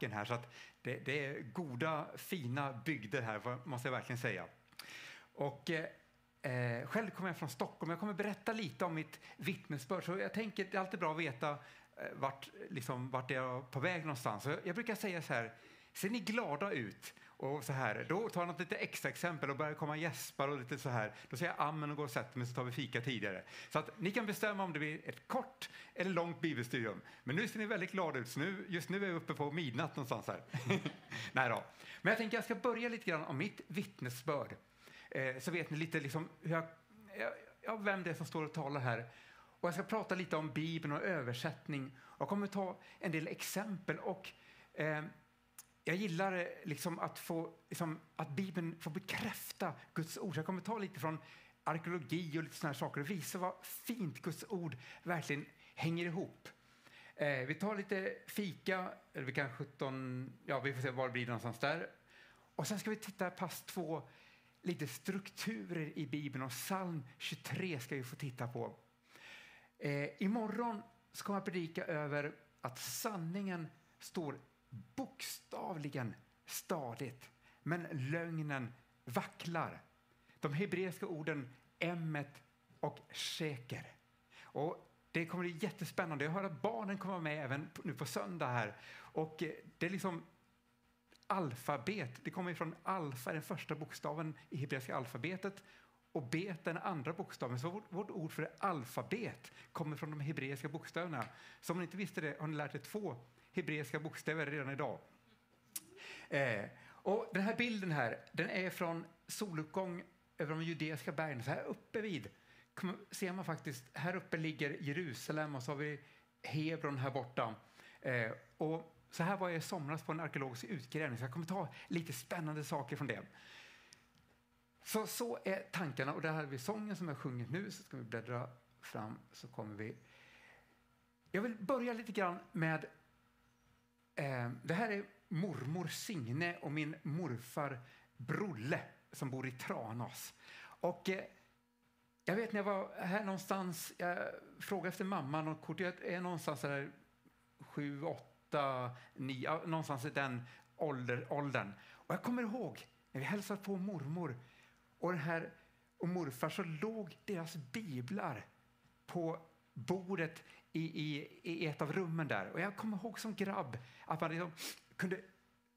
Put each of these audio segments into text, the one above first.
här så att det, det, är goda, fina bygder här, måste jag verkligen säga. Och eh, eh, själv kommer jag från Stockholm. Jag kommer berätta lite om mitt vittnesbörd, så jag tänker det är alltid bra att veta eh, vart, liksom, vart jag är på väg någonstans. Så jag, jag brukar säga så här, ser ni glada ut? Och så här, då tar jag något lite extra exempel och börjar komma gäspar och lite så här. Då säger jag amen och går och sätter mig så tar vi fika tidigare. Så att ni kan bestämma om det blir ett kort eller långt bibelstudium. Men nu ser ni väldigt glada ut, så nu, just nu är vi uppe på midnatt någonstans här. Nej då. Men jag tänker jag ska börja lite grann om mitt vittnesbörd. Eh, så vet ni lite liksom hur jag, ja, vem det är som står och talar här. Och jag ska prata lite om Bibeln och översättning. Jag kommer ta en del exempel och eh, jag gillar eh, liksom att, få, liksom, att Bibeln får bekräfta Guds ord. jag kommer ta lite från arkeologi och lite såna saker och visa vad fint Guds ord verkligen hänger ihop. Eh, vi tar lite fika, eller vi kan 17, ja vi får se var det blir någonstans där. Och sen ska vi titta pass två, lite strukturer i Bibeln och psalm 23 ska vi få titta på. Eh, imorgon ska jag predika över att sanningen står bokstavligen stadigt, men lögnen vacklar. De hebreiska orden emmet och sheker. Och det kommer bli jättespännande. Jag hör att barnen kommer med även nu på söndag här. Och eh, det är liksom alfabet. Det kommer från alfa, den första bokstaven i hebreiska alfabetet och bet den andra bokstaven. Så vårt, vårt, ord för alfabet kommer från de hebreiska bokstäverna. Så om ni inte visste det har ni lärt er två hebreiska bokstäver redan idag. Eh, och den här bilden här, den är från soluppgång över de judeiska bergen. Så här uppe vid ser man faktiskt, här uppe ligger Jerusalem och så har vi Hebron här borta. Eh, och så här var jag i somras på en arkeologisk utgrävning, så jag kommer ta lite spännande saker från det. Så, så är tankarna, och där har vi sången som jag sjunger nu, så ska vi bläddra fram så kommer vi. Jag vill börja lite grann med Eh, det här är mormor Signe och min morfar Brolle som bor i Tranås. Och eh, jag vet när jag var här någonstans, jag frågade efter mamman och kort, jag är någonstans där sju, åtta, nio, någonstans i den ålder, åldern. Och jag kommer ihåg när vi hälsade på mormor och, den här, och morfar så låg deras biblar på bordet i, i, i ett av rummen där. Och jag kommer ihåg som grabb att man liksom kunde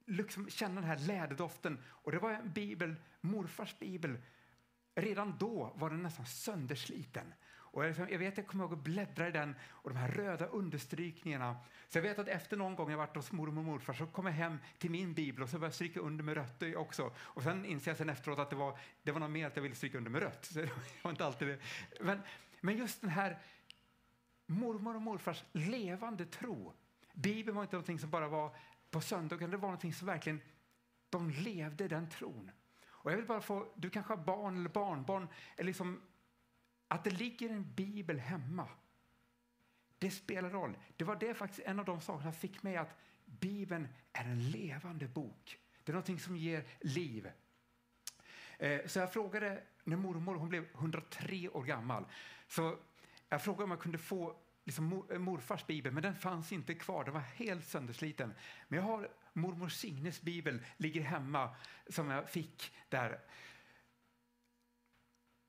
liksom känna den här läderdoften. Och det var en bibel, morfars bibel. Redan då var den nästan söndersliten. Och jag, liksom, jag vet, jag kommer ihåg att bläddra i den och de här röda understrykningarna. Så jag vet att efter någon gång jag varit hos mormor och morfar så kom jag hem till min bibel och så började jag stryka under med rött också. Och sen inser jag sen efteråt att det var, det var något mer att jag ville stryka under med rött. Så det var inte alltid det. Men, men just den här mormor och morfars levande tro. Bibeln var inte någonting som bara var på söndagen, det var någonting som verkligen, de levde den tron. Och jag vill bara få, du kanske har barn eller barnbarn, eller liksom, att det ligger en bibel hemma. Det spelar roll. Det var det faktiskt en av de sakerna som fick mig att Bibeln är en levande bok. Det är någonting som ger liv. Eh, så jag frågade när mormor, hon blev 103 år gammal, så jag frågade om jag kunde få liksom eh, morfars bibel, men den fanns inte kvar. Den var helt söndersliten. Men jag har mormor Signes bibel, ligger hemma, som jag fick där.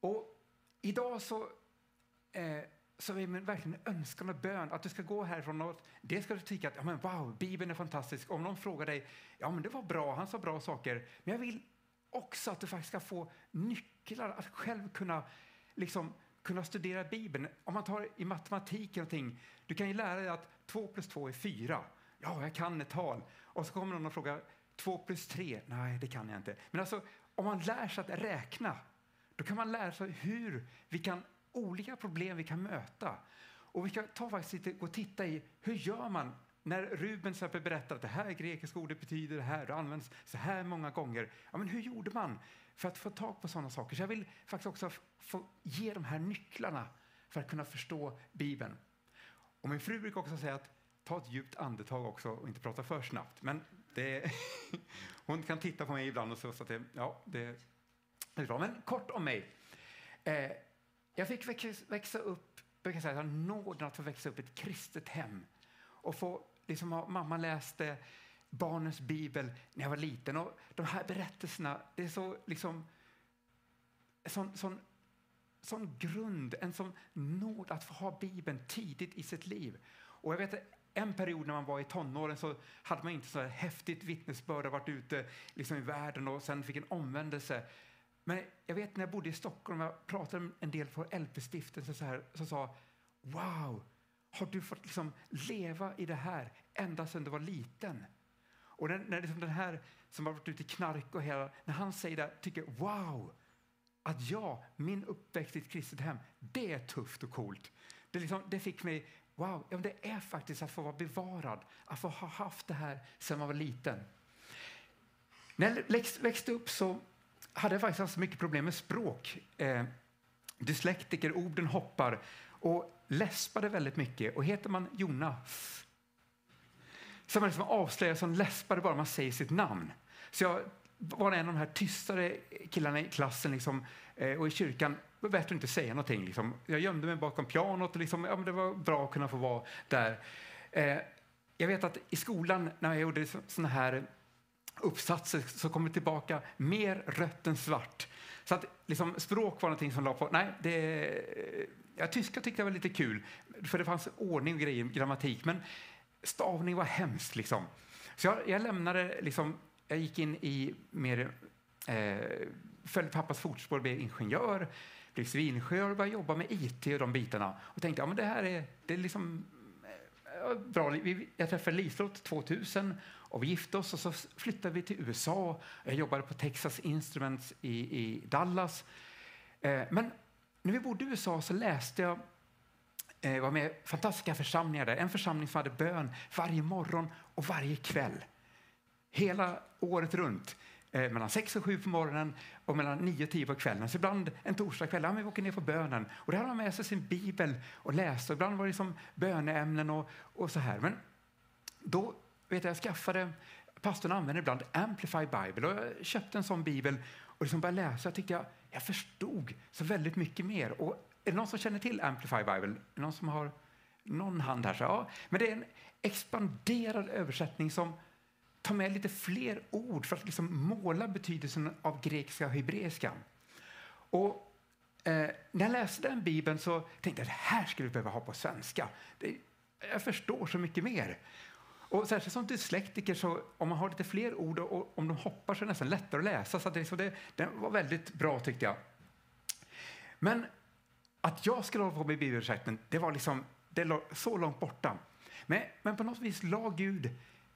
Och idag så, eh, så är min verkligen önskan och bön att du ska gå härifrån och det ska du tycka att ja, men wow, Bibeln är fantastisk. Om någon frågar dig, ja men det var bra, han sa bra saker. Men jag vill också att du faktiskt ska få nycklar att själv kunna liksom kunna studera Bibeln. Om man tar i matematik någonting, du kan ju lära dig att 2 plus 2 är 4. Ja, jag kan ett tal. Och så kommer någon och frågar 2 plus 3. Nej, det kan jag inte. Men alltså, om man lär sig att räkna, då kan man lära sig hur vi kan, olika problem vi kan möta. Och vi ska ta faktiskt lite och titta i hur gör man när Ruben berättar att det här grekiska ordet betyder det här och används så här många gånger. Ja, men hur gjorde man för att få tag på sådana saker. Så jag vill faktiskt också få ge de här nycklarna för att kunna förstå Bibeln. Och min fru brukar också säga att ta ett djupt andetag också och inte prata för snabbt. Men det, hon kan titta på mig ibland och så, så att det, ja, det är bra. Men kort om mig. Eh, jag fick växa upp, brukar säga, jag nåden att få växa upp i ett kristet hem och få, liksom, mamma läste barnens bibel när jag var liten. Och de här berättelserna, det är så liksom... Sån, sån, sån grund, en sån nåd att få ha Bibeln tidigt i sitt liv. Och jag vet en period när man var i tonåren så hade man inte så här häftigt vittnesbörd och varit ute liksom i världen och sen fick en omvändelse. Men jag vet när jag bodde i Stockholm och jag pratade med en del på LP-stiftelsen så, här, så sa Wow, har du fått liksom leva i det här ända sedan du var liten? Och när, när liksom den här som har varit ute i knark och hela, när han säger det, tycker wow, att jag, min uppväxt i ett kristet hem, det är tufft och coolt. Det, liksom, det fick mig, wow, ja, det är faktiskt att få vara bevarad, att få ha haft det här sedan man var liten. När jag växte upp så hade jag faktiskt haft mycket problem med språk. Eh, dyslektiker, orden hoppar och läspade väldigt mycket. Och heter man Jonas så är man liksom avslöjad som läspade bara man säger sitt namn. Så jag var en av de här tystare killarna i klassen liksom, eh, och i kyrkan. Det var bättre att inte säga någonting. Liksom. Jag gömde mig bakom pianot och liksom, ja, men det var bra att kunna få vara där. Eh, jag vet att i skolan när jag gjorde såna här uppsatser så kom det tillbaka mer rött än svart. Så att liksom, språk var någonting som la på. Nej, det, ja, tyska tyckte jag var lite kul, för det fanns ordning och grejer, grammatik. Men stavning var hemskt. Liksom. Så jag, jag lämnade, liksom, jag gick in i mer, eh, följde pappas fotspår, blev ingenjör, blev civilingenjör och började jobba med IT och de bitarna. Och tänkte, ja men det här är, det är liksom eh, bra. Jag träffade Liselott 2000 och vi gifte oss och så flyttade vi till USA. Jag jobbade på Texas Instruments i, i Dallas. Eh, men när vi bodde i USA så läste jag eh, jag var med i fantastiska församlingar där. En församling som hade bön varje morgon och varje kväll. Hela året runt. Eh, mellan 6 och 7 på morgonen och mellan 9 och 10 på kvällen. Så ibland en torsdagkväll, ja, vi åker ner på bönen. Och där hade man med sig sin bibel och läste. Ibland var det liksom böneämnen och, och så här. Men då vet jag, jag skaffade, pastorn använder ibland Amplify Bible och jag köpte en sån bibel och liksom började läsa. Jag tyckte jag, jag förstod så väldigt mycket mer. Och är det någon som känner till Amplify Bible? Någon som har någon hand här? Så, ja. Men det är en expanderad översättning som tar med lite fler ord för att liksom måla betydelsen av grekiska och hebreiska. Och eh, när jag läste den bibeln så tänkte jag att det här skulle vi behöva ha på svenska. Det, jag förstår så mycket mer. Och särskilt som dyslektiker, så om man har lite fler ord och, och om de hoppar så är det nästan lättare att läsa. Så det, så det, den var väldigt bra tyckte jag. Men att jag skulle hålla på med bibelöversättning, det var liksom, det låg så långt borta. Men, men på något vis la Gud,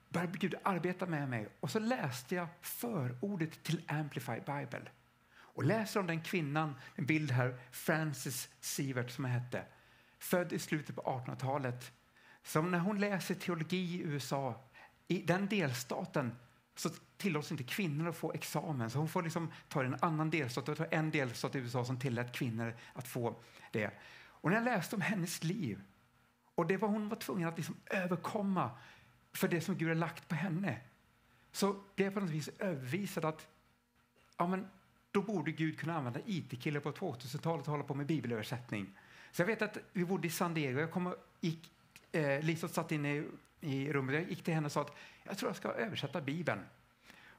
började Gud arbeta med mig och så läste jag förordet till Amplify Bible. Och läser om den kvinnan, en bild här, Frances Sievert som hette, född i slutet på 1800-talet, som när hon läser teologi i USA, i den delstaten så tillåts inte kvinnor att få examen. Så hon får liksom ta en annan delstat, och ta en delstat i USA som tillät kvinnor att få det. Och när jag läste om hennes liv och det var hon var tvungen att liksom överkomma för det som Gud har lagt på henne, så blev jag på något vis övervisad att ja, men då borde Gud kunna använda IT-killar på 2000-talet och hålla på med bibelöversättning. Så jag vet att vi bodde i San Diego. Jag kom och gick, eh, Lisa satt inne i, i rummet. Jag gick till henne och sa att jag tror jag ska översätta Bibeln.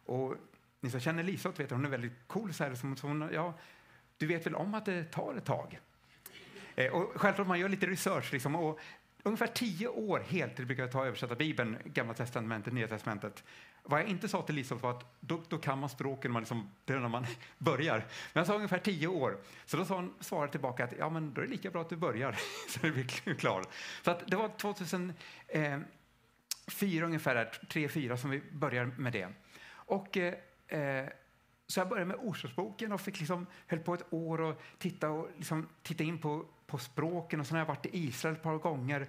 Och ni som känner Lisa vet att hon är väldigt cool. Så här, som, som, ja, du vet väl om att det tar ett tag? Eh, och självklart man gör lite research. Liksom, och ungefär tio år heltid brukar jag ta att översätta Bibeln, Gamla testamentet, Nya testamentet. Vad jag inte sa till Liselott var att då, då kan man språken man liksom, när man börjar. Men jag sa ungefär tio år. Så då sa hon, svarade tillbaka att ja, men då är det lika bra att du börjar så det blir klar. Så att det var 2004 eh, ungefär, tre, fyra som vi började med det. Och, eh, eh, så jag började med Orsaksboken och fick liksom, höll på ett år och titta, och liksom, titta in på, på språken. Och så har jag varit i Israel ett par gånger.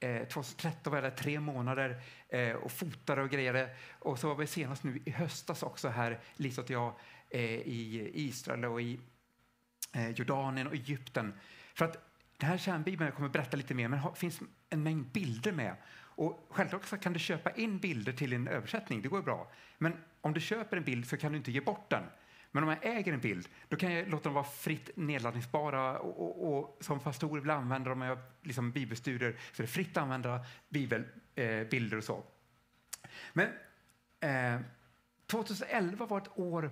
Eh, 2013 var jag där tre månader eh, och fotade och grejade. Och så var vi senast nu i höstas också här, Lisa och jag, eh, i Israel och i eh, Jordanien och Egypten. För att den här kärnbibeln, jag kommer berätta lite mer, men det finns en mängd bilder med. Och självklart kan du köpa in bilder till en översättning, det går bra. Men om du köper en bild så kan du inte ge bort den. Men om jag äger en bild, då kan jag låta dem vara fritt nedladdningsbara och, och, och som pastor vill använda dem, jag liksom bibelstudier, så är det fritt att använda bibelbilder eh, och så. Men Eh, 2011 var ett år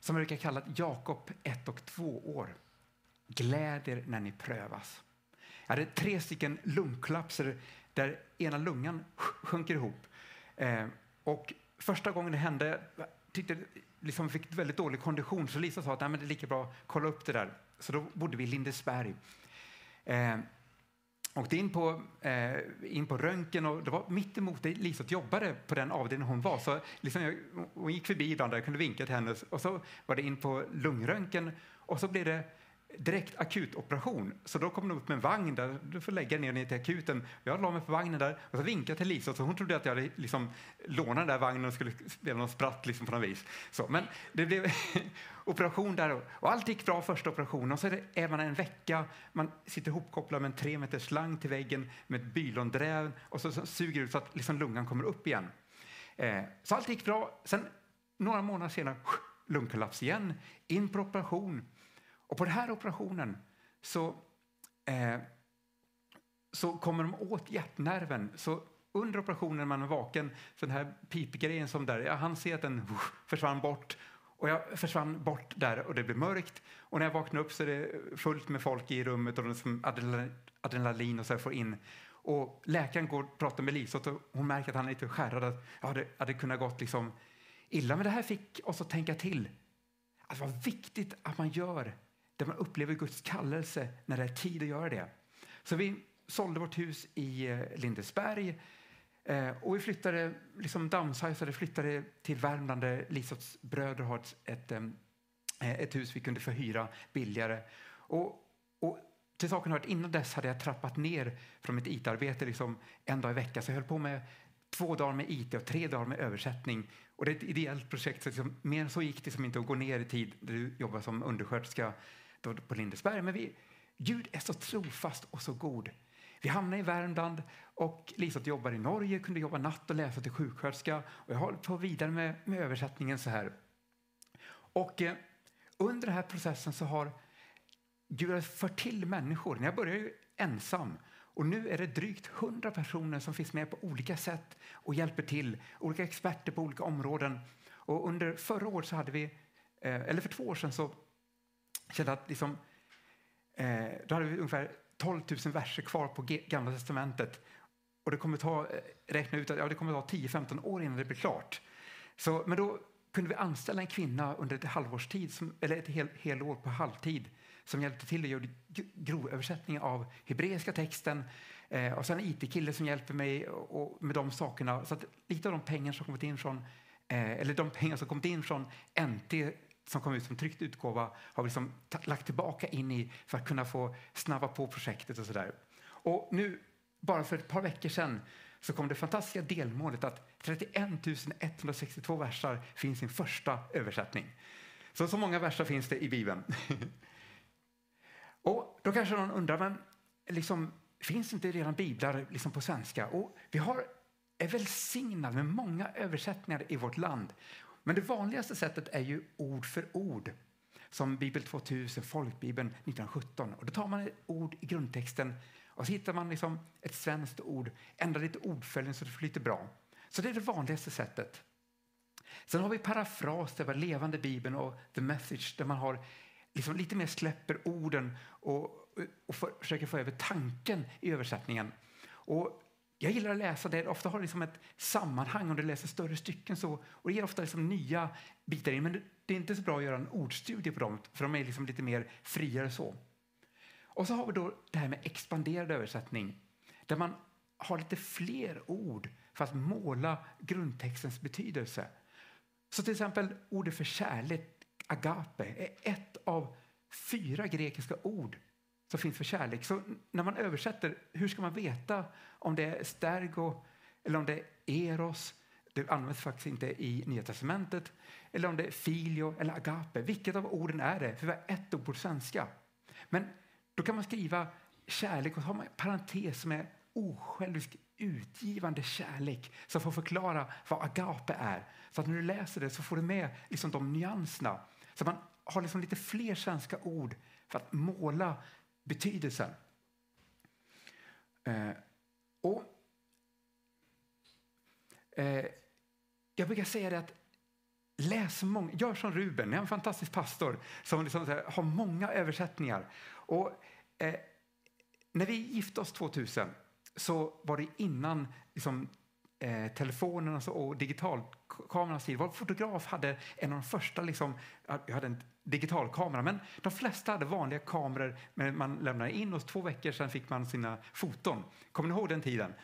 som jag brukar kalla Jakob 1 och 2 år. Gläder när ni prövas. Jag hade tre stycken lungkollapser där ena lungan sjunker ihop. Eh, och första gången det hände tyckte liksom fick väldigt dålig kondition så Lisa sa att Nej, men det är lika bra att kolla upp det där. Så då bodde vi i Lindesberg. Eh, åkte in på, eh, in på röntgen och det var mitt emot där Lisa jobbade på den avdelning hon var. Så liksom jag, hon gick förbi ibland där jag kunde vinka till henne och så var det in på lungröntgen och så blev det direkt akutoperation. Så då kom de upp med en vagn där, du får lägga ner ner till akuten. Jag la mig på vagnen där och så vinkade till Lisa så hon trodde att jag hade liksom lånat den där vagnen och skulle spela någon spratt liksom på något vis. Så, men det blev operation där och, och allt gick bra första operationen och så är, det, är man en vecka, man sitter ihopkopplad med en tre meter slang till väggen med ett bylondräv och så, så suger ut så att liksom lungan kommer upp igen. Eh, så allt gick bra. Sen några månader senare lungkollaps igen, in på operation. Och på den här operationen så, eh, så kommer de åt hjärtnerven. Så under operationen när man är vaken, så den här pipgrejen som där, jag hann se att den försvann bort och jag försvann bort där och det blev mörkt. Och när jag vaknade upp så är det fullt med folk i rummet och som adrenalin och så får in. Och läkaren går och pratar med Lisa och hon märker att han är lite skärrad. Att ja, det hade kunnat gått liksom illa. Men det här fick oss att tänka till. Att det var viktigt att man gör där man upplever Guds kallelse när det är tid att göra det. Så vi sålde vårt hus i eh, Lindesberg eh, och vi flyttade, liksom downsizade, flyttade till Värmland där Lisots bröder har ett, ett, eh, ett hus vi kunde förhyra billigare. Och, och till saken hör att innan dess hade jag trappat ner från mitt IT-arbete liksom en dag i veckan. Så jag höll på med två dagar med IT och tre dagar med översättning. Och det är ett ideellt projekt, så liksom, mer än så gick det som inte att gå ner i tid när du jobbar som undersköterska på Lindesberg. Men vi, Gud är så trofast och så god. Vi hamnade i Värmland och Lisa jobbar i Norge, kunde jobba natt och läsa till sjuksköterska. Och jag håller på vidare med, med översättningen så här. Och eh, under den här processen så har Gud fört till människor. När jag började ju ensam och nu är det drygt hundra personer som finns med på olika sätt och hjälper till. Olika experter på olika områden. Och under förra året så hade vi, eh, eller för två år sedan så kände att liksom, eh, då hade vi ungefär 12 000 verser kvar på Gamla testamentet. Och det kommer ta, eh, räkna ut att ja, det kommer ta 10-15 år innan det blir klart. Så, men då kunde vi anställa en kvinna under ett halvårs tid, som, eller ett hel, hel år på halvtid som hjälpte till att göra grovöversättning av hebreiska texten. Eh, och sen en IT-kille som hjälper mig och, och med de sakerna. Så att lite av de pengar som kommit in från eh, eller de pengar som kommit in från NT som kom ut som tryckt utgåva har vi liksom lagt tillbaka in i för att kunna få snabba på projektet och sådär. Och nu, bara för ett par veckor sedan, så kom det fantastiska delmålet att 31 162 versar finns i en första översättning. Så, så många versar finns det i Bibeln. och då kanske någon undrar, men liksom, finns inte redan biblar liksom på svenska? Och vi har är välsignade med många översättningar i vårt land. Men det vanligaste sättet är ju ord för ord. Som Bibel 2000, Folkbibeln 1917. Och då tar man ett ord i grundtexten och så hittar man liksom ett svenskt ord, ändrar lite ordföljden så det flyter bra. Så det är det vanligaste sättet. Sen har vi parafras, det var levande Bibeln och the message där man har liksom lite mer släpper orden och, och och försöker få över tanken i översättningen. Och jag gillar att läsa det. Ofta har det liksom ett sammanhang om du läser större stycken. så. Och Det ger ofta liksom nya bitar in. Men det är inte så bra att göra en ordstudie på dem, för de är liksom lite mer friare så. Och så har vi då det här med expanderad översättning, där man har lite fler ord för att måla grundtextens betydelse. Så till exempel ordet för kärlek, agape, är ett av fyra grekiska ord som finns för kärlek. Så när man översätter, hur ska man veta om det är stergo eller om det är eros? Det används faktiskt inte i Nya testamentet. Eller om det är filio eller agape. Vilket av orden är det? För vi har ett ord på svenska. Men då kan man skriva kärlek och så har man en parentes som är osjälvisk utgivande kärlek som får förklara vad agape är. Så att när du läser det så får du med liksom de nyanserna. Så man har liksom lite fler svenska ord för att måla betydelsen. Eh, och, eh, jag brukar säga det att läs många, gör som Ruben, är en fantastisk pastor som liksom här, har många översättningar. Och, eh, när vi gifte oss 2000 så var det innan liksom, eh, telefonen och, så, och digitalkamerans tid. Vår fotograf hade en av de första, liksom, jag hade en digitalkamera, men de flesta hade vanliga kameror men man lämnade in och två veckor sedan fick man sina foton. Kommer ni ihåg den tiden?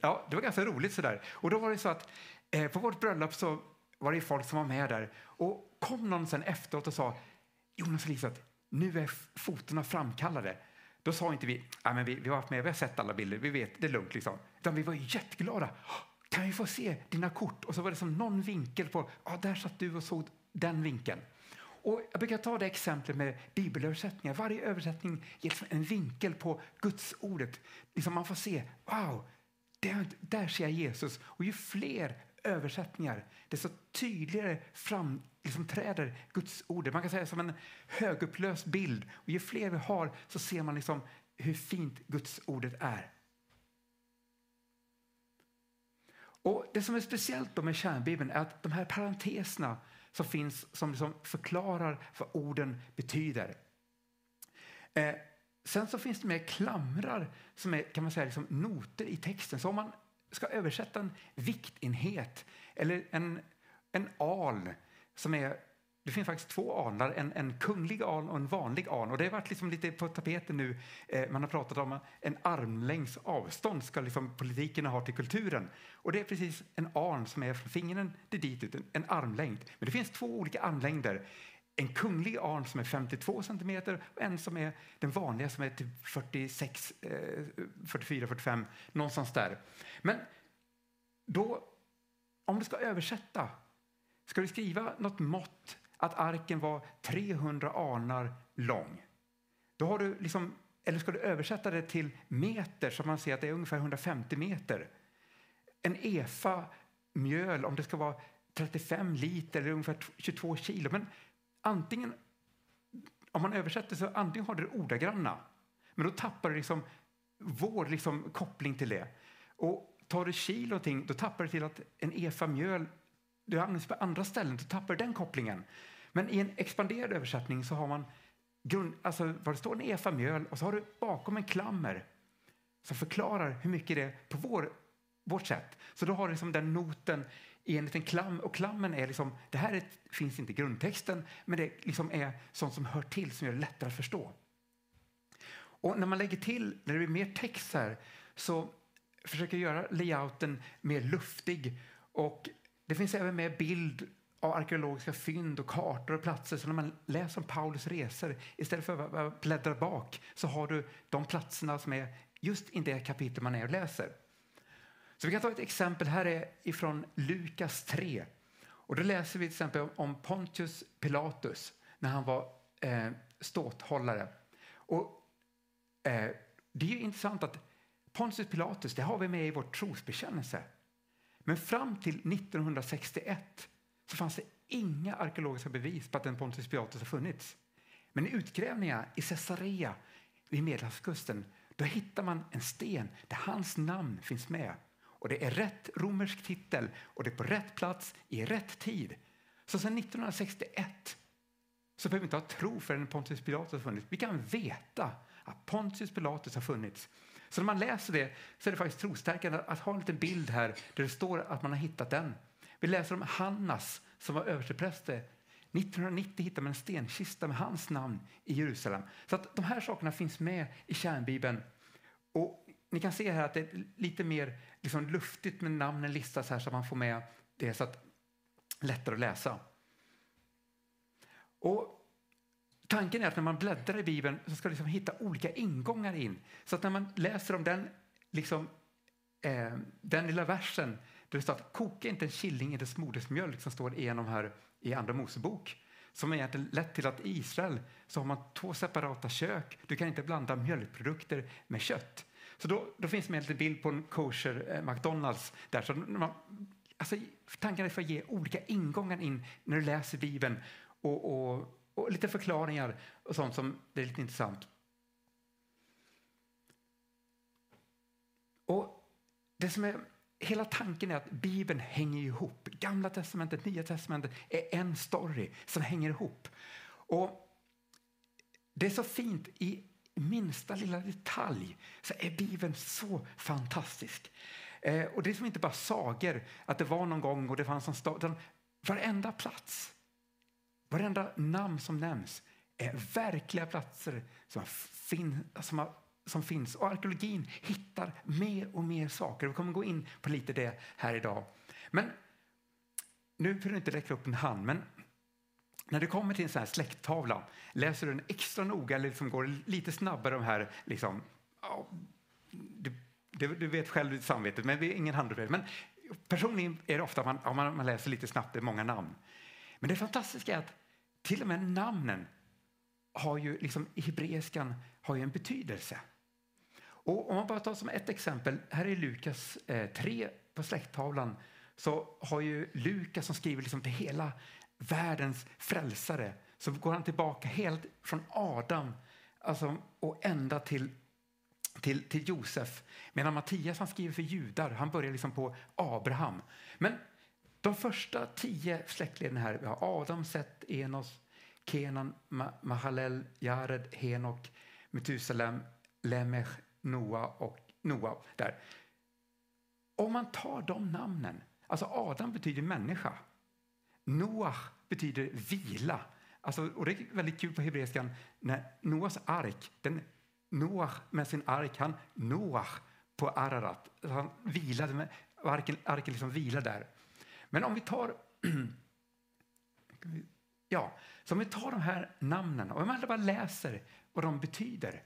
Ja, det var ganska roligt sådär. Och då var det så att eh, på vårt bröllop så var det folk som var med där och kom någon sen efteråt och sa Jonas och Lisa, nu är fotona framkallade. Då sa inte vi, men vi, vi har varit med, vi har sett alla bilder, vi vet, det är lugnt liksom. Utan vi var jätteglada. Kan vi få se dina kort? Och så var det som någon vinkel på, ja, där satt du och såg den vinkeln. Och jag brukar ta det exemplet med bibelöversättningar. Varje översättning ger en vinkel på Guds ordet. Liksom man får se, wow, där, där ser jag Jesus. Och ju fler översättningar, desto tydligare fram, liksom träder Guds ord. Man kan säga som en högupplöst bild. Och ju fler vi har så ser man liksom hur fint Guds ordet är. Och Det som är speciellt med kärnbibeln är att de här parenteserna som finns som liksom förklarar vad orden betyder. Eh, sen så finns det med klamrar som är kan man säga, liksom noter i texten. Så om man ska översätta en viktenhet eller en, en al som är det finns faktiskt två alnar, en, en kunglig aln och en vanlig aln. Och det har varit liksom lite på tapeten nu. Eh, man har pratat om en armlängds avstånd ska liksom politikerna ha till kulturen. Och det är precis en arm som är från fingren till dit ut, en, en armlängd. Men det finns två olika armlängder. En kunglig arn som är 52 centimeter och en som är den vanliga som är typ 46, eh, 44, 45, någonstans där. Men då, om du ska översätta, ska du skriva något mått att arken var 300 arnar lång. Då har du liksom, eller ska du översätta det till meter så man ser att det är ungefär 150 meter. En efa mjöl, om det ska vara 35 liter eller ungefär 22 kilo. Men antingen, om man översätter så antingen har du det ordagranna, men då tappar du liksom vår liksom koppling till det. Och tar du kilo någonting, då tappar du till att en efa mjöl det används på andra ställen, då tappar den kopplingen. Men i en expanderad översättning så har man grund, alltså vad det står en efa mjöl och så har du bakom en klammer som förklarar hur mycket det är på vår, vårt sätt. Så då har du liksom den noten i en liten klam och klammen är liksom, det här är, finns inte i grundtexten men det liksom är sånt som hör till som gör det lättare att förstå. Och när man lägger till, när det blir mer text här så försöker jag göra layouten mer luftig och det finns även med bild av arkeologiska fynd och kartor och platser. Så när man läser om Paulus resor, istället för att bläddra bak, så har du de platserna som är just i det kapitel man är och läser. Så vi kan ta ett exempel. Här är ifrån Lukas 3. Och då läser vi till exempel om Pontius Pilatus när han var eh, ståthållare. Och, eh, det är intressant att Pontius Pilatus, det har vi med i vår trosbekännelse. Men fram till 1961 så fanns det inga arkeologiska bevis på att en Pontius Pilatus har funnits. Men i utgrävningar i Caesarea vid Medelhavskusten då hittar man en sten där hans namn finns med. Och Det är rätt romersk titel och det är på rätt plats i rätt tid. Så sedan 1961 så behöver vi inte ha tro för att Pontius Pilatus har funnits. Vi kan veta att Pontius Pilatus har funnits. Så när man läser det så är det faktiskt trostärkande att ha en liten bild här där det står att man har hittat den. Vi läser om Hannas som var överstepräste. 1990 hittar man en stenkista med hans namn i Jerusalem. Så att de här sakerna finns med i kärnbibeln. Och ni kan se här att det är lite mer liksom luftigt med namnen listas här så att man får med det så att lättare att läsa. Och Tanken är att när man bläddrar i Bibeln så ska man liksom hitta olika ingångar in. Så att när man läser om den, liksom, eh, den lilla versen där det står att koka inte en killing i dess modersmjölk som står igenom här i Andra Mosebok som egentligen lett till att i Israel så har man två separata kök. Du kan inte blanda mjölkprodukter med kött. Så då, då finns det en bild på en kosher eh, McDonalds där. Så man, alltså, tanken är för att ge olika ingångar in när du läser Bibeln och, och, och lite förklaringar och sånt som det är lite intressant. Och det som är hela tanken är att Bibeln hänger ihop. Gamla testamentet, Nya testamentet är en story som hänger ihop. Och Det är så fint i minsta lilla detalj så är Bibeln så fantastisk. Eh, och det är som inte bara sagor, att det var någon gång och det fanns en stad. Varenda plats, varenda namn som nämns är verkliga platser som, fin, som, har, som finns. Och arkeologin hittar mer och mer saker. Vi kommer gå in på lite det här idag. Men nu behöver du inte räcka upp en hand, men när du kommer till en sån här släkttavla, läser du den extra noga eller liksom går lite snabbare de här, liksom, ja, du, du, vet själv samvetet, men vi är ingen handuppgift. Men personligen är det ofta man, ja, man, man läser lite snabbt, det är många namn. Men det fantastiska är att till och med namnen har ju liksom, i hebreiskan har ju en betydelse. Och om man bara tar som ett exempel, här är Lukas eh, 3 på släkttavlan, så har ju Lukas som skriver liksom till hela världens frälsare, så går han tillbaka helt från Adam alltså, och ända till, till, till Josef. Medan Mattias han skriver för judar, han börjar liksom på Abraham. Men de första tio släktleden här, vi har Adam, Set, Enos, Kenan, Mahalel, Jared, Henok, Metusalem, Lemech, Noa och Noa. Där. Om man tar de namnen, alltså Adam betyder människa. Noach betyder vila. Alltså, och det är väldigt kul på hebreiskan när Noas ark, den, Noach med sin ark, han Noach på Ararat. Han vilade med, arken, arken liksom vilar där. Men om vi tar Ja, så om vi tar de här namnen och om man bara läser vad de betyder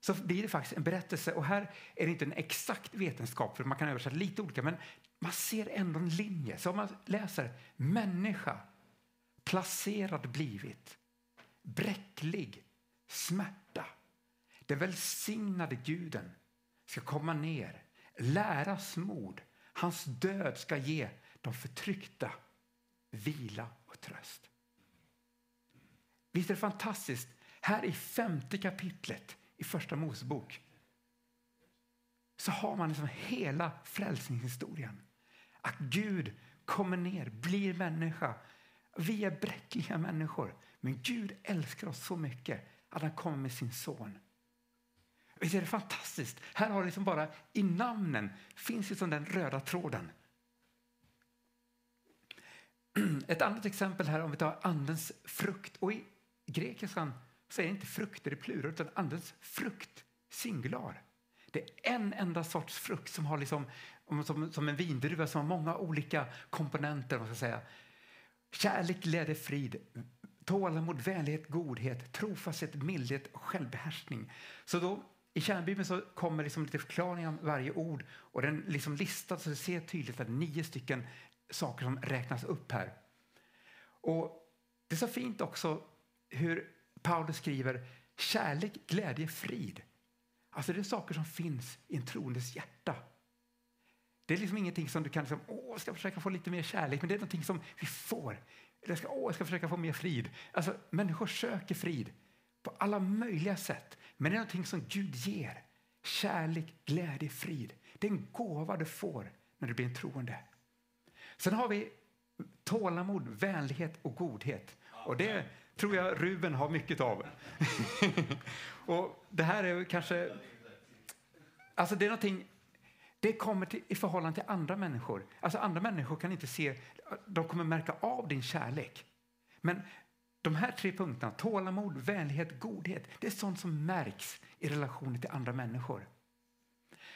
så blir det faktiskt en berättelse. Och här är det inte en exakt vetenskap, för man kan översätta lite olika, men man ser ändå en linje. Så om man läser människa, placerad blivit, bräcklig, smärta. Den välsignade guden ska komma ner, läras mod. Hans död ska ge de förtryckta vila och tröst. Visst är det fantastiskt? Här i femte kapitlet i Första Mosebok så har man liksom hela frälsningshistorien. Att Gud kommer ner, blir människa. Vi är bräckliga människor, men Gud älskar oss så mycket att han kommer med sin son. Visst är det fantastiskt? Här har liksom bara i namnen finns liksom den röda tråden. Ett annat exempel här om vi tar andens frukt. Och i grekiskan så är det inte frukter i plural utan andens frukt singular. Det är en enda sorts frukt som har liksom, som, som en vindruva som har många olika komponenter. Man ska säga. Kärlek, glädje, frid, tålamod, vänlighet, godhet, trofasthet, mildhet och självbehärskning. Så då, I kärnbibeln så kommer liksom lite förklaringar om varje ord och den liksom listad så du ser tydligt att det är nio stycken saker som räknas upp här. Och Det är så fint också hur Paulus skriver kärlek, glädje, frid. Alltså det är saker som finns i en troendes hjärta. Det är liksom ingenting som du kan liksom, åh, jag ska försöka få lite mer kärlek, men det är någonting som vi får. Jag ska, åh, jag ska försöka få mer frid. Alltså, människor söker frid på alla möjliga sätt, men det är någonting som Gud ger. Kärlek, glädje, frid. Det är en gåva du får när du blir en troende. Sen har vi tålamod, vänlighet och godhet. Och det tror jag Ruben har mycket av. och det här är kanske... Alltså det är någonting... Det kommer till, i förhållande till andra människor. Alltså andra människor kan inte se... De kommer märka av din kärlek. Men de här tre punkterna, tålamod, vänlighet, godhet, det är sånt som märks i relationer till andra människor.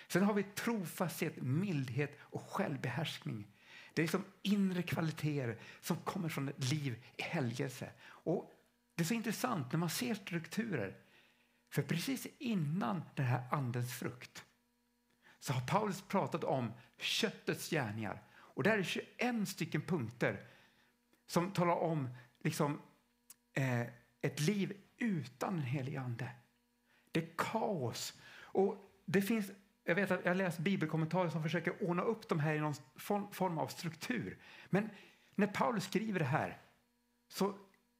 Sen har vi trofasthet, mildhet och självbehärskning. Det är liksom inre kvaliteter som kommer från ett liv i helgelse. Och det är så intressant när man ser strukturer. För precis innan den här andens frukt så har Paulus pratat om köttets gärningar. Och där är 21 stycken punkter som talar om liksom, eh, ett liv utan den helige Ande. Det är kaos. Och det finns jag vet att jag läst bibelkommentarer som försöker ordna upp de här i någon form av struktur. Men när Paulus skriver det här så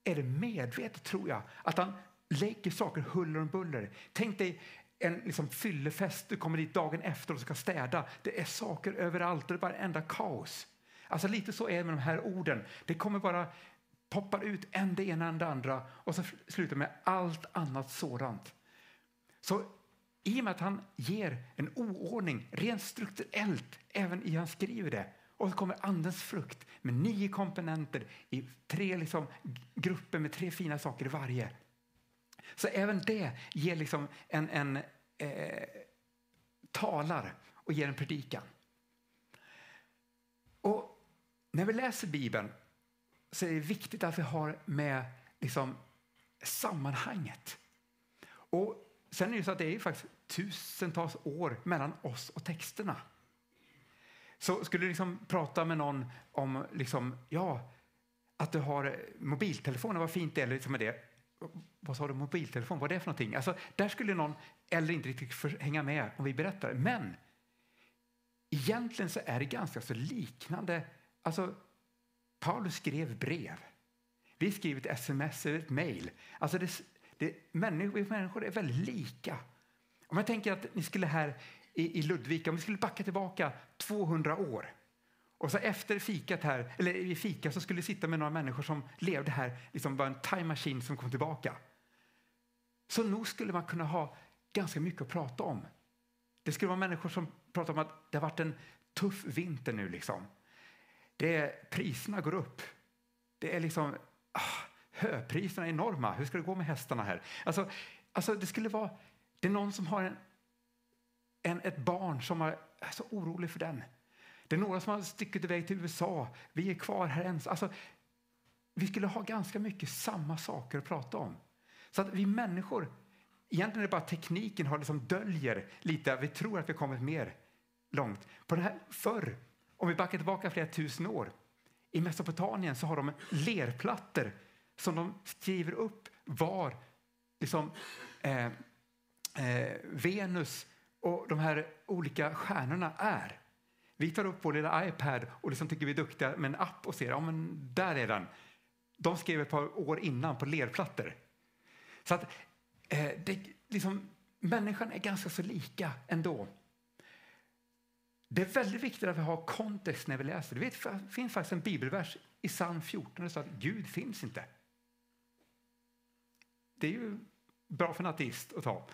är det medvetet, tror jag, att han lägger saker huller om buller. Tänk dig en liksom fyllefest, du kommer dit dagen efter och ska städa. Det är saker överallt och det är bara enda kaos. Alltså lite så är det med de här orden. Det kommer bara poppar ut en det ena än det andra och så slutar med allt annat sådant. Så i och med att han ger en oordning rent strukturellt även i hur han skriver det och så kommer andens frukt med nio komponenter i tre liksom, grupper med tre fina saker i varje. Så även det ger liksom en, en eh, talar och ger en predikan. Och när vi läser Bibeln så är det viktigt att vi har med liksom, sammanhanget. Och Sen är det så att det är faktiskt tusentals år mellan oss och texterna. Så skulle du liksom prata med någon om liksom, ja, att du har mobiltelefoner, vad fint det är liksom med det. Vad sa du, mobiltelefon, vad är det för någonting? Alltså, där skulle någon eller inte riktigt hänga med om vi berättar. Men egentligen så är det ganska så liknande. Alltså, Paulus skrev brev. Vi skriver ett sms eller ett mejl. Alltså det, det, människor, människor är väldigt lika. Om jag tänker att ni skulle här i, i Ludvika, om vi skulle backa tillbaka 200 år och så efter fikat här, eller i fika så skulle vi sitta med några människor som levde här, liksom var en time machine som kom tillbaka. Så nog skulle man kunna ha ganska mycket att prata om. Det skulle vara människor som pratar om att det har varit en tuff vinter nu. Liksom. Det är, priserna går upp. Det är liksom... Höpriserna är enorma. Hur ska det gå med hästarna här? Alltså, alltså det skulle vara... Det är någon som har en, en, ett barn som är så orolig för den. Det är några som har stuckit iväg till USA. Vi är kvar här ens. Alltså, vi skulle ha ganska mycket samma saker att prata om. Så att vi människor, egentligen är det bara tekniken har liksom döljer lite. Vi tror att vi kommit mer långt. På det här, förr, om vi backar tillbaka flera tusen år, i Mesopotamien så har de lerplattor som de skriver upp var liksom, eh, eh, Venus och de här olika stjärnorna är. Vi tar upp vår lilla iPad och liksom tycker vi är duktiga med en app och ser, ja men där är den. De skrev ett par år innan på lerplattor. Så att eh, det, liksom, människan är ganska så lika ändå. Det är väldigt viktigt att vi har kontext när vi läser. Det finns faktiskt en bibelvers i psalm 14 där att Gud finns inte. Det är ju bra för en ateist att ta.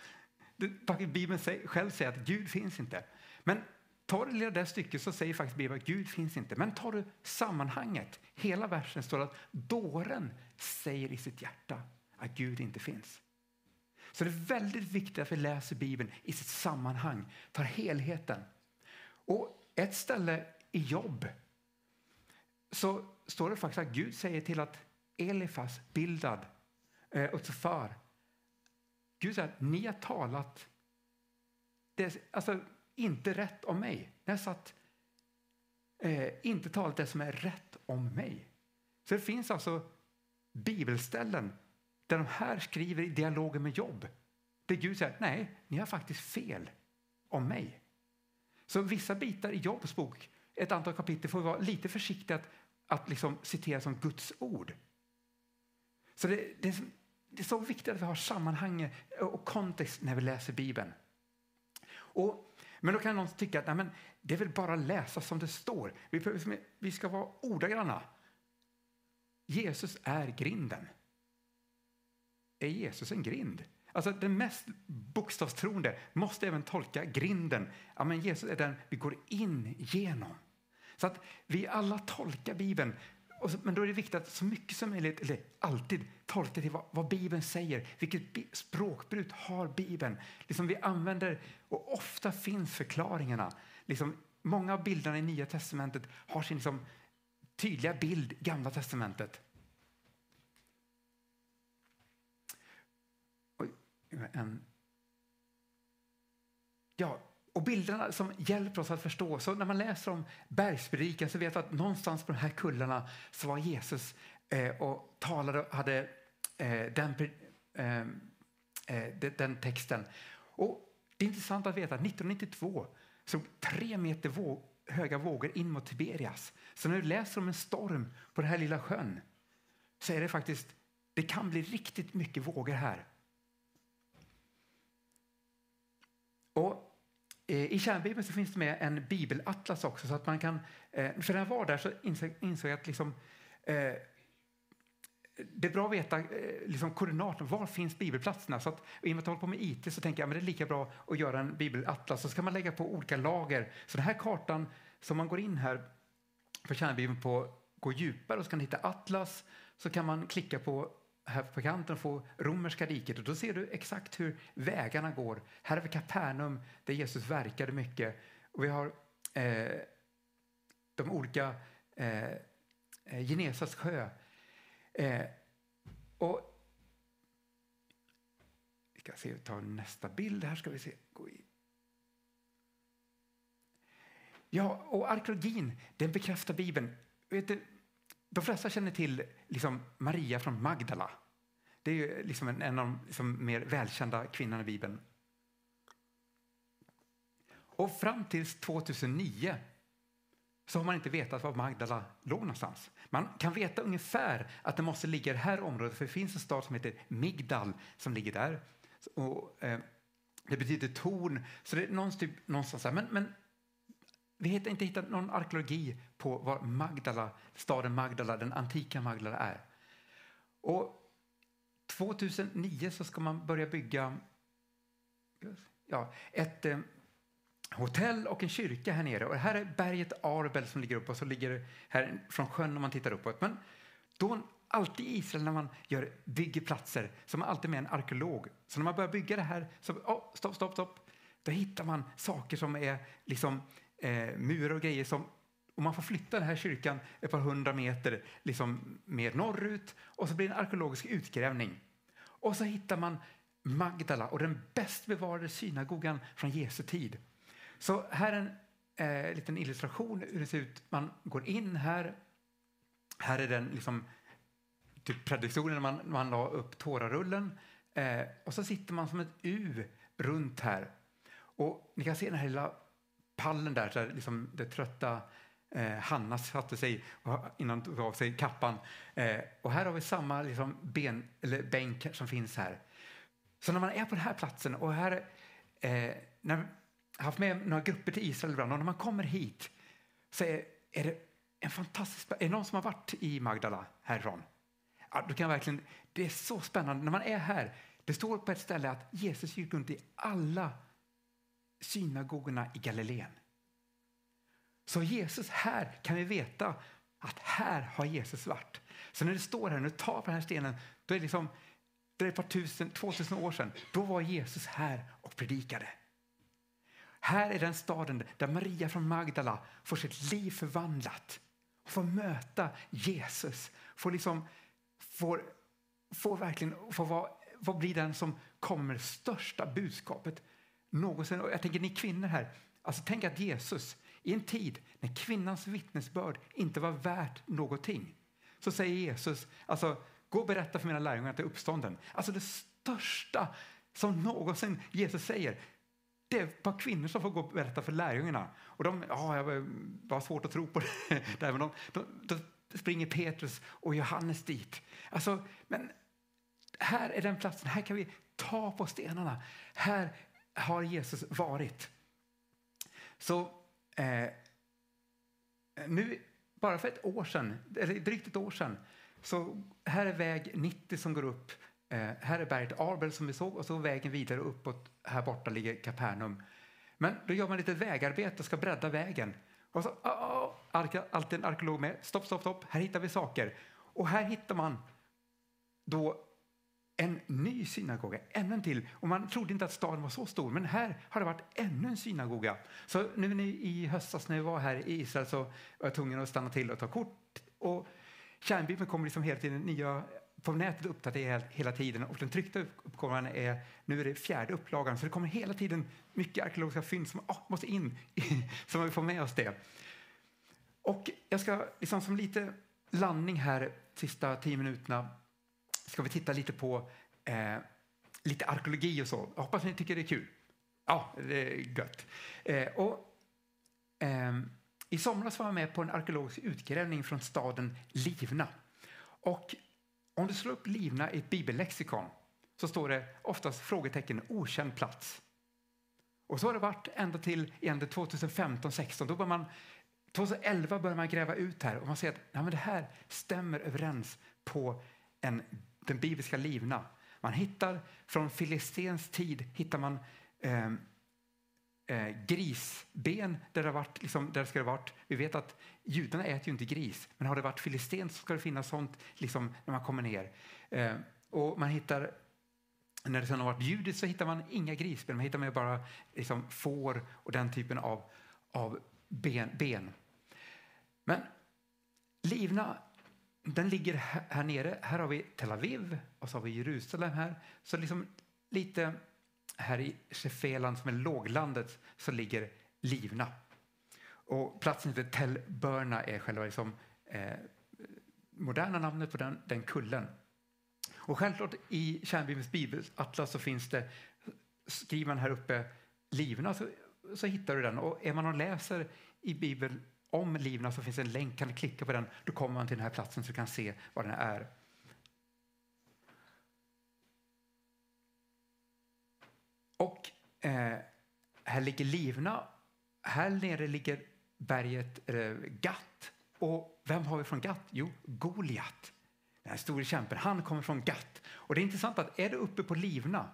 Bibeln själv säger att Gud finns inte. Men tar du det där stycket så säger faktiskt Bibeln att Gud finns inte. Men tar du sammanhanget, hela versen står att dåren säger i sitt hjärta att Gud inte finns. Så det är väldigt viktigt att vi läser Bibeln i sitt sammanhang, tar helheten. Och ett ställe i Jobb så står det faktiskt att Gud säger till att Elifas, Bildad eh, och för. Gud säger att ni har talat det, alltså, inte rätt om mig. Ni har satt, eh, inte talat det som är rätt om mig. Så det finns alltså bibelställen där de här skriver i dialogen med Jobb. Där Gud säger nej, ni har faktiskt fel om mig. Så vissa bitar i Jobs bok, ett antal kapitel, får vi vara lite försiktiga att, att liksom citera som Guds ord. Så det, det, det är så viktigt att vi har sammanhang och kontext när vi läser Bibeln. Och, men då kan någon tycka att nej, men det är väl bara att läsa som det står. Vi, vi ska vara ordagranna. Jesus är grinden. Är Jesus en grind? Alltså den mest bokstavstroende måste även tolka grinden. Ja, men Jesus är den vi går in genom. Så att vi alla tolkar Bibeln så, men då är det viktigt att så mycket som möjligt, eller alltid, tolka till vad, vad Bibeln säger. Vilket språkbruk har Bibeln? Liksom vi använder, och ofta finns förklaringarna. Liksom, många av bilderna i Nya testamentet har sin liksom, tydliga bild i Gamla testamentet. Oj, en... Ja, och bilderna som hjälper oss att förstå. Så när man läser om bergspredikan så vet man att någonstans på de här kullarna så var Jesus eh, och talade och hade eh, den, eh, eh den texten. Och det är intressant att veta att 1992 så tre meter våg, höga vågor in mot Tiberias. Så när du läser om en storm på den här lilla sjön så är det faktiskt, det kan bli riktigt mycket vågor här. Och Eh, I kärnbibeln så finns det med en bibelatlas också. Så att man kan, eh, för när jag var där så insåg, insåg jag att liksom, eh, det är bra att veta eh, liksom koordinaterna. Var finns bibelplatserna? Så att, I och med att jag håller på med IT så tänker jag att det är lika bra att göra en bibelatlas. Så ska man lägga på olika lager. Så den här kartan, som man går in här på kärnbibeln på, går djupare och så kan hitta atlas. Så kan man klicka på här på kanten få romerska riket och då ser du exakt hur vägarna går. Här har vi Kapernaum där Jesus verkade mycket och vi har eh, de olika eh, eh Genesas sjö Eh, och vi ska se, ta nästa bild här ska vi se. Gå i. Ja, och arkeologin, den bekräftar Bibeln. Vet du, de flesta känner till liksom Maria från Magdala. Det är ju liksom en, en av de liksom mer välkända kvinnorna i Bibeln. Och fram till 2009 så har man inte vetat var Magdala låg någonstans. Man kan veta ungefär att det måste ligga i det här området för det finns en stad som heter Migdal som ligger där. Och, eh, det betyder torn, så det är någonstans, typ, någonstans där. Men, men vi har inte hittat någon arkeologi på var Magdala, staden Magdala, den antika Magdala är. Och 2009 så ska man börja bygga ja, ett eh, hotell och en kyrka här nere. Och här är berget Arbel som ligger uppe och så ligger här från sjön om man tittar uppåt. Men då alltid i Israel när man gör, bygger platser så är man alltid med en arkeolog. Så när man börjar bygga det här så, oh, stopp, stopp, stopp. Då hittar man saker som är liksom eh, murar och grejer som och man får flytta den här kyrkan ett par hundra meter liksom mer norrut och så blir det en arkeologisk utgrävning. Och så hittar man Magdala och den bäst bevarade synagogan från Jesu tid. Så här är en eh, liten illustration hur det ser ut. Man går in här. Här är den liksom, typ prediktionen man, man la upp tårarullen. Eh, och så sitter man som ett U runt här. Och ni kan se den här lilla pallen där, där liksom det trötta eh, Hanna satte sig innan hon tog av sig kappan. Eh, och här har vi samma liksom, ben, eller bänk som finns här. Så när man är på den här platsen och här, eh, när haft med några grupper till Israel ibland och när man kommer hit så är, är det en fantastisk... Är det någon som har varit i Magdala härifrån? Ja, då kan verkligen, det är så spännande när man är här. Det står på ett ställe att Jesus gick runt i alla synagogorna i Galileen. Så Jesus här kan vi veta att här har Jesus varit. Så när det står här, när du tar på den här stenen, då är det liksom, det är ett par tusen, två tusen år sedan, då var Jesus här och predikade. Här är den staden där Maria från Magdala får sitt liv förvandlat. Får möta Jesus. Får, liksom, får, får verkligen får, vara, får bli den som kommer största budskapet någonsin. Och jag tänker ni kvinnor här, alltså tänk att Jesus i en tid när kvinnans vittnesbörd inte var värt någonting så säger Jesus, alltså gå och berätta för mina lärjungar att det är uppstånden. Alltså det största som någonsin Jesus säger det är ett par kvinnor som får gå och berätta för lärjungarna. Och de, ja, jag var svårt att tro på det, där, men de, de, de springer Petrus och Johannes dit. Alltså, men här är den platsen, här kan vi ta på stenarna. Här har Jesus varit. Så eh, nu, bara för ett år sedan, eller drygt ett år sedan, så här är väg 90 som går upp Eh, här är berget Arbel som vi såg och så vägen vidare uppåt. Här borta ligger Kapernaum. Men då gör man lite vägarbete och ska bredda vägen. Och så, oh, oh, alltid en arkeolog med. Stopp, stopp, stopp. Här hittar vi saker. Och här hittar man då en ny synagoga, ännu en till. Och man trodde inte att staden var så stor, men här har det varit ännu en synagoga. Så nu i höstas när vi var här i Israel så var jag tvungen att stanna till och ta kort. Och Kärnbibeln kommer liksom hela tiden nya på nätet uppdateras hela tiden och den tryckta uppgåvan är nu är det fjärde upplagan så det kommer hela tiden mycket arkeologiska fynd som oh, måste in så vi får med oss det. Och jag ska liksom som lite landning här sista tio minuterna ska vi titta lite på eh, lite arkeologi och så. Jag hoppas ni tycker det är kul. Ja, det är gött. Eh, och, eh, I somras var jag med på en arkeologisk utgrävning från staden Livna. Och om du slår upp Livna i ett bibellexikon så står det oftast frågetecken okänd plats. Och så har det varit ända till 2015-16. Då bör man 2011 börjar man gräva ut här och man ser att nej, men det här stämmer överens på en, den bibliska livna. Man hittar från Filistens tid hittar man eh, eh, grisben där det, varit, liksom, där det ska ha varit. Vi vet att judarna äter ju inte gris, men har det varit filisten så ska det finnas sånt liksom, när man kommer ner. Eh, och man hittar när det sen har varit judiskt så hittar man inga grisben, man hittar med bara liksom, får och den typen av, av ben, ben. Men Livna, den ligger här nere. Här har vi Tel Aviv och så har vi Jerusalem här. Så liksom lite här i Shefeland som är låglandet så ligger Livna. Och platsen heter Tel Burna är själva liksom, eh, moderna namnet på den, den kullen. Och självklart i Kärnbibelns bibelatlas så finns det, skriver man här uppe Livna så, så hittar du den. Och är man och läser i Bibeln om Livna så alltså finns en länk, kan du klicka på den, då kommer man till den här platsen så du kan se vad den är. Och eh, här ligger Livna, här nere ligger berget eh, Gatt. Och vem har vi från Gatt? Jo, Goliat. Den här store kämpen, han kommer från Gatt. Och det är intressant att är du uppe på Livna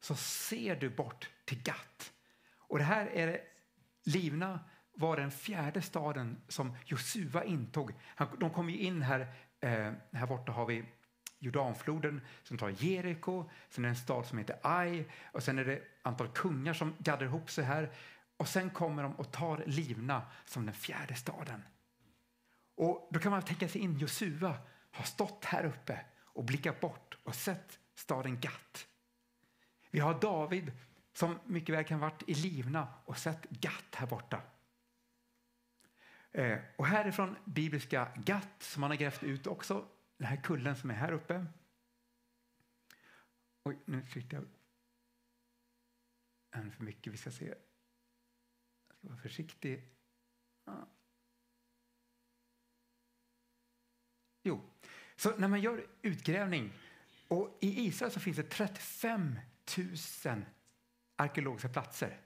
så ser du bort till Gatt. Och det här är Livna var den fjärde staden som Josua intog. de kom ju in här, eh, här borta har vi Jordanfloden som tar Jeriko, sen är det en stad som heter Ai och sen är det antal kungar som gaddar ihop sig här och sen kommer de och tar Livna som den fjärde staden. Och då kan man tänka sig in Josua har stått här uppe och blickat bort och sett staden Gat. Vi har David som mycket väl kan ha varit i Livna och sett Gat här borta. Eh, och härifrån bibliska Gat som man har grävt ut också, den här kullen som är här uppe. Oj, nu tryckte jag en för mycket. Vi ska se. Jag ska vara försiktig. Jo, så när man gör utgrävning och i Israel så finns det 35 000 arkeologiska platser.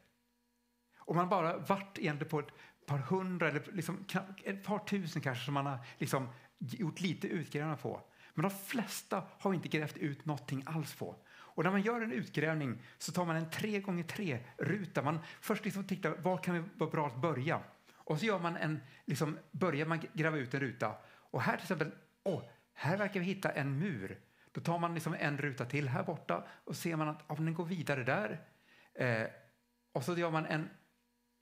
Och man bara varit egentligen på ett par hundra eller liksom, ett par tusen kanske som man har liksom gjort lite utgrävningar på. Men de flesta har inte grävt ut någonting alls på. Och när man gör en utgrävning så tar man en 3 gånger 3 ruta. Man först liksom tittar var kan det vara bra att börja. Och så gör man en, liksom, börjar man gräva ut en ruta. Och här till exempel, åh, här verkar vi hitta en mur. Då tar man liksom en ruta till här borta och ser man att ja, den går vidare där. Eh, och så gör man en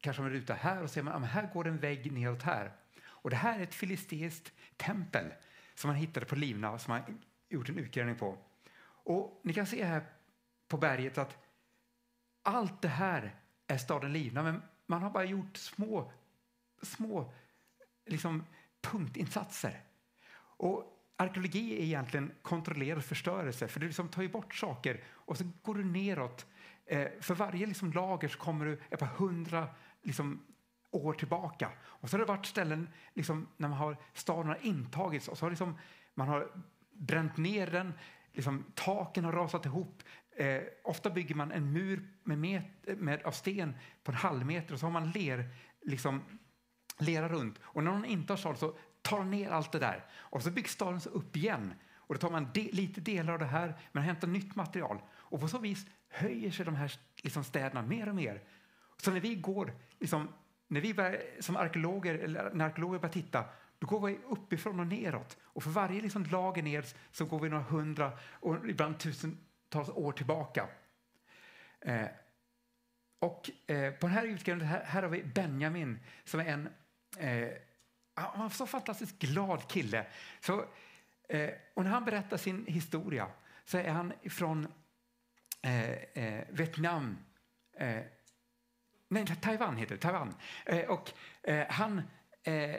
kanske en ruta här och ser man att här går en vägg neråt här. Och det här är ett filisteiskt tempel som man hittade på Livna som man gjort en utgrävning på. Och ni kan se här på berget att allt det här är staden Livna men man har bara gjort små, små liksom punktinsatser. Och arkeologi är egentligen kontrollerad förstörelse för du liksom tar ju bort saker och så går du neråt. Eh, för varje liksom lager så kommer du ett par hundra liksom, år tillbaka. Och så har det varit ställen liksom, när man har, staden har intagits och så har liksom, man har bränt ner den, liksom, taken har rasat ihop. Eh, ofta bygger man en mur med, met, med, av sten på en halv meter och så har man ler, liksom, lera runt. Och när någon inte har stad så tar de ner allt det där och så byggs staden så upp igen. Och då tar man de, lite delar av det här, men hämtar nytt material. Och på så vis höjer sig de här liksom, städerna mer och mer. Så när vi går, liksom, när vi börjar, som arkeologer, eller när arkeologer börjar titta, då går vi uppifrån och neråt. Och för varje liksom, lager ner så går vi några hundra och ibland tusentals år tillbaka. Eh, och eh, på den här utgrävningen, här, här har vi Benjamin som är en eh, han så fantastiskt glad kille. Så, eh, och när han berättar sin historia så är han från eh, eh, Vietnam eh, Nej, Taiwan heter det. Taiwan. Eh, och, eh, han eh,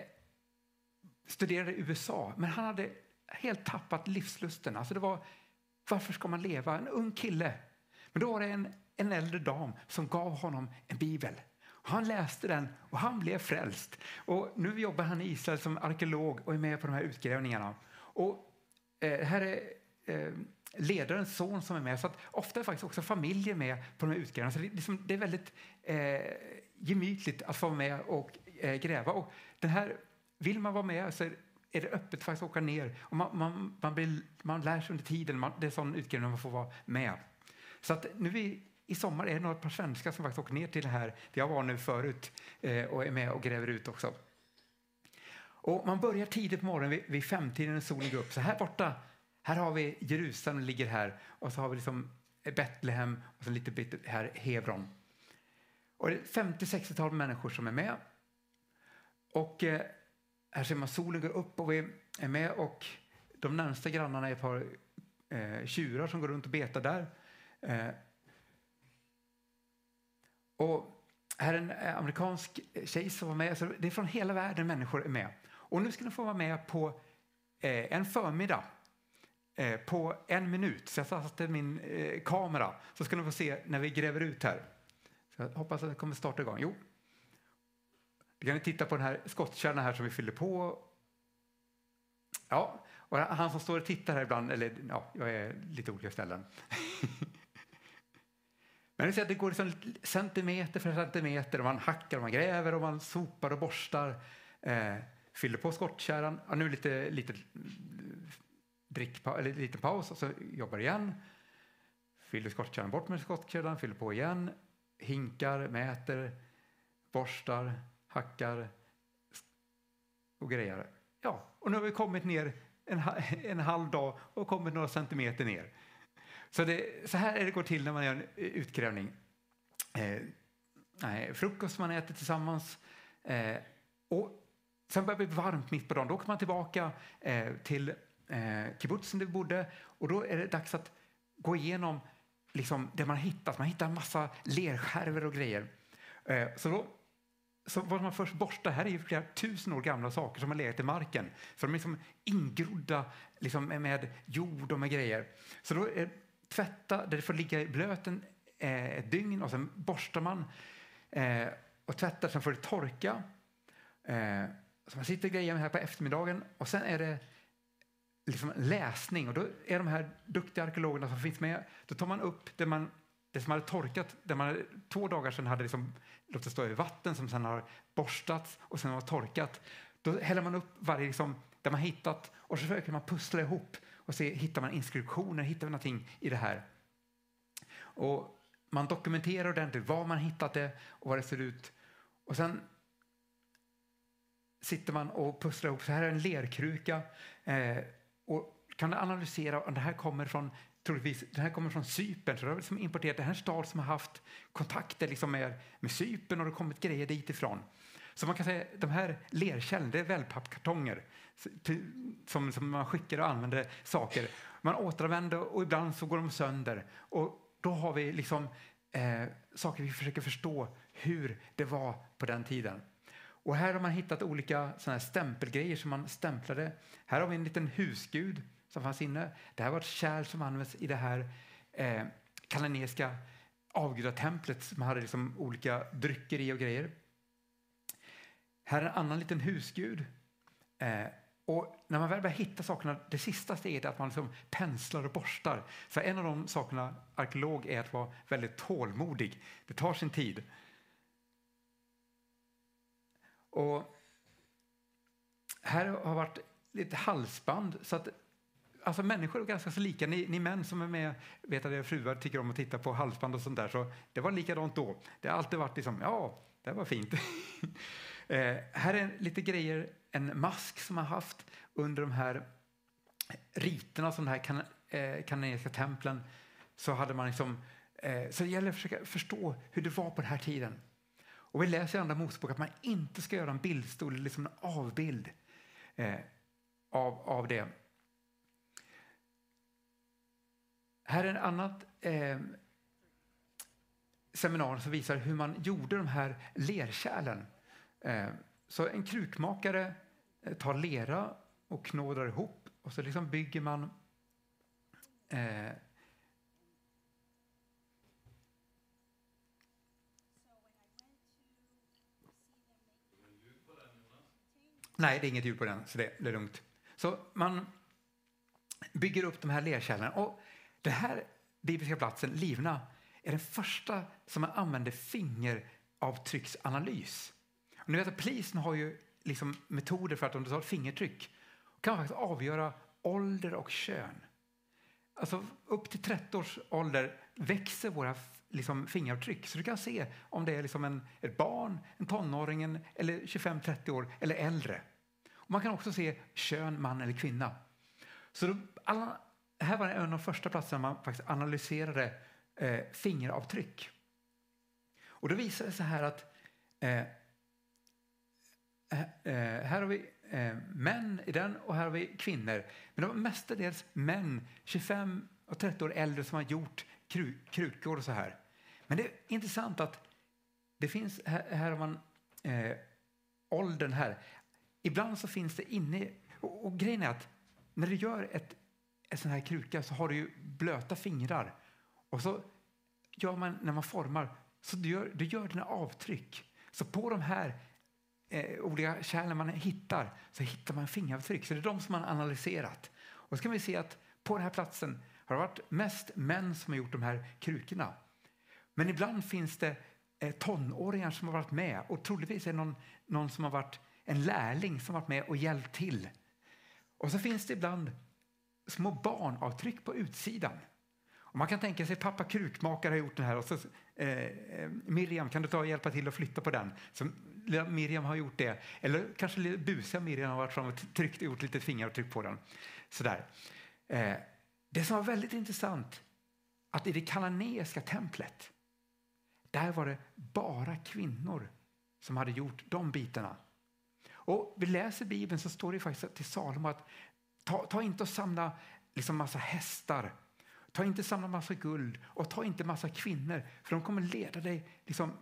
studerade i USA, men han hade helt tappat livslusten. Alltså det var, varför ska man leva? En ung kille. Men då var det en, en äldre dam som gav honom en bibel. Han läste den och han blev frälst. Och nu jobbar han i Israel som arkeolog och är med på de här utgrävningarna. Och, eh, här är eh, ledarens son som är med. Så att ofta är faktiskt också familjer med på de här utgrävningarna. Så det, liksom, det är väldigt eh, gemytligt att få vara med och eh, gräva. Och den här, vill man vara med så är det öppet faktiskt att åka ner. Och man, man, man, blir, man lär sig under tiden. Man, det är sån utgrävning man får vara med. Så att nu i, i sommar är det några par svenskar som faktiskt åker ner till det här, där jag var nu förut, eh, och är med och gräver ut också. Och man börjar tidigt på morgonen vid, vid femtiden när solen går upp. Så här borta, här har vi Jerusalem ligger här och så har vi liksom Betlehem och så lite bit här Hebron. Och det är 50-60-tal människor som är med. Och eh, här ser man solen går upp och vi är med och de närmsta grannarna är ett par eh, tjurar som går runt och betar där. Eh, och här är en eh, amerikansk tjej som var med. Så det är från hela världen människor är med. Och nu ska ni få vara med på eh, en förmiddag eh, på en minut. Så jag satte min eh, kamera så ska ni få se när vi gräver ut här. Så jag hoppas att det kommer starta igång. Jo. Då kan ni titta på den här skottkärnan här som vi fyller på. Ja, och han som står och tittar här ibland, eller ja, jag är lite olika ställen. Men det, det går liksom centimeter för centimeter och man hackar och man gräver och man sopar och borstar. Eh, fyller på skottkärran. Ja, nu lite, lite drickpa, eller lite paus och så jobbar igen. Fyller skottkärran bort med skottkärran, fyller på igen. Hinkar, mäter, borstar, hackar och grejer. Ja, och nu har vi kommit ner en, en halv dag och kommit några centimeter ner. Så, det, så här är det går till när man gör en utgrävning. Eh, nej, frukost man äter tillsammans. Eh, och sen börjar det bli varmt mitt på dagen. Då åker man tillbaka eh, till eh, kibbutzen där vi bodde och då är det dags att gå igenom liksom, det man hittat. Man hittar en massa lerskärvor och grejer. Eh, så då så vad man först borstar, här är ju flera tusen år gamla saker som har legat i marken. Så de är liksom ingrodda liksom med jord och med grejer. Så då eh, tvätta, där det får ligga i blöten eh, ett dygn och sen borstar man eh, och tvättar, sen får det torka. Eh, så man sitter och grejer här på eftermiddagen och sen är det liksom läsning och då är de här duktiga arkeologerna som finns med, då tar man upp det, man, det som hade torkat, det man två dagar sedan hade liksom, låtit stå i vatten som sen har borstats och sedan har torkat. Då häller man upp varje, liksom, det man hittat och så försöker man pussla ihop och se, hittar man inskriptioner, hittar man någonting i det här? Och man dokumenterar ordentligt var man hittat det och vad det ser ut. Och sen sitter man och pusslar ihop. Så här är en lerkruka. Eh, och kan analysera om det här kommer från troligtvis, det här kommer från Cypern, så det har liksom importerat, det här är en stad som har haft kontakter liksom med, med Cypern och det har kommit grejer dit ifrån. Så man kan säga de här lerkällen, det är wellpappkartonger som, som man skickar och använder saker. Man återanvänder och ibland så går de sönder. Och då har vi liksom eh, saker vi försöker förstå hur det var på den tiden. Och här har man hittat olika såna här stämpelgrejer som man stämplade. Här har vi en liten husgud som fanns inne. Det här var ett kärl som används i det här eh, kananeiska avgudatemplet som hade liksom olika drycker i och grejer. Här är en annan liten husgud. Eh, och när man väl börjar hitta sakerna, det sista steget är att man liksom penslar och borstar. För en av de sakerna arkeolog är att vara väldigt tålmodig. Det tar sin tid. Och här har varit lite halsband. Så att, alltså människor är ganska så lika. Ni, ni män som är med vet att era fruar tycker om att titta på halsband och sånt där. Så det var likadant då. Det har alltid varit liksom, ja, det var fint. eh, här är lite grejer, en mask som man haft under de här riterna som de här kan, eh, kanadiska templen. Så hade man liksom, eh, så det gäller att försöka förstå hur det var på den här tiden. Och vi läser i Andra Mosebok att man inte ska göra en bildstol, liksom en avbild eh, av, av det. Här är ett annat eh, seminarium som visar hur man gjorde de här lerkärlen. Eh, så en krukmakare eh, tar lera och knådar ihop och så liksom bygger man eh, Nej, det är inget ljud på den, så det, det är lugnt. Så man bygger upp de här lerkärlen. Och Den här bibliska platsen, Livna, är den första som man använder fingeravtrycksanalys. Och ni vet att polisen har ju liksom metoder för att om du tar ett fingertryck kan man faktiskt avgöra ålder och kön. Alltså upp till 30 års ålder växer våra liksom, fingeravtryck så du kan se om det är liksom en, ett barn, en tonåring eller 25-30 år eller äldre. Man kan också se kön, man eller kvinna. Så då, alla, här var en av de första platserna man faktiskt analyserade eh, fingeravtryck. Och då visade det sig här att eh, eh, eh här har vi eh, män i den och här har vi kvinnor. Men det var mestadels män, 25 och 30 år äldre, som har gjort kru, krukor och så här. Men det är intressant att det finns, här, här har man eh, åldern här. Ibland så finns det inne, och, och grejen är att när du gör ett, en sån här kruka så har du ju blöta fingrar. Och så gör man, när man formar, så du gör, du gör dina avtryck. Så på de här eh, olika kärlen man hittar så hittar man fingeravtryck. Så det är de som man har analyserat. Och så kan vi se att på den här platsen har det varit mest män som har gjort de här krukorna. Men ibland finns det eh, tonåringar som har varit med och troligtvis är det någon, någon som har varit en lärling som varit med och hjälpt till. Och så finns det ibland små barnavtryck på utsidan. Och man kan tänka sig pappa krukmakare har gjort den här och så eh, eh Miriam, kan du ta och hjälpa till att flytta på den? Så Miriam har gjort det. Eller kanske busiga Miriam har varit fram och tryckt, gjort lite fingeravtryck på den. Sådär. Eh, det som var väldigt intressant att i det kananeiska templet där var det bara kvinnor som hade gjort de bitarna. Och vi läser Bibeln så står det faktiskt till Salomo att ta, ta inte och samla liksom massa hästar, ta inte samla massa guld och ta inte massa kvinnor för de kommer leda dig liksom,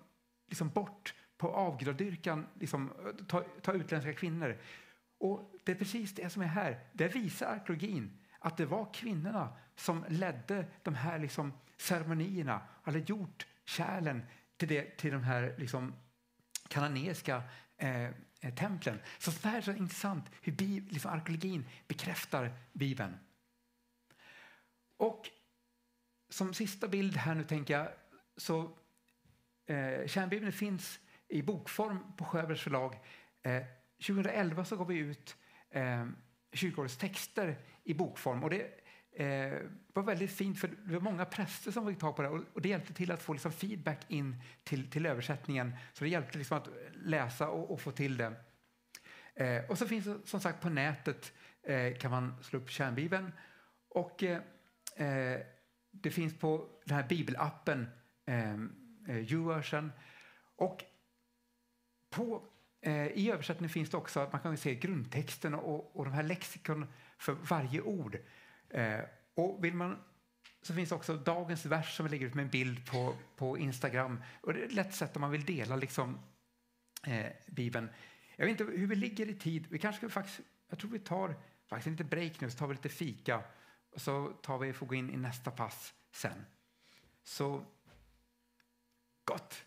liksom bort på avgudadyrkan, liksom, ta, ta utländska kvinnor. Och det är precis det som är här. Det visar arkeologin att det var kvinnorna som ledde de här liksom, ceremonierna, hade gjort kärlen till, det, till de här liksom, kananeiska eh Eh, templen. Så det här är så intressant hur liksom, arkeologin bekräftar Bibeln. Och som sista bild här nu tänker jag så eh, kärnbibeln finns i bokform på Sjöbergs förlag. Eh, 2011 så gav vi ut eh, kyrkårets texter i bokform och det eh, var väldigt fint för det var många präster som fick tag på det och, och det hjälpte till att få liksom feedback in till, till översättningen. Så det hjälpte liksom att läsa och, och få till det. Eh, och så finns det som sagt på nätet eh, kan man slå upp kärnbibeln och eh, eh, det finns på den här bibelappen eh, eh YouVersion och på, eh, I översättningen finns det också att man kan se grundtexten och, och de här lexikon för varje ord. Eh, och vill man så finns också dagens vers som vi lägger ut med en bild på, på Instagram. Och det är ett lätt sätt om man vill dela liksom, eh, Bibeln. Jag vet inte hur vi ligger i tid. Vi kanske faktiskt, jag tror vi tar faktiskt lite break nu, så tar vi lite fika och så tar vi, får gå in i nästa pass sen. Så gott!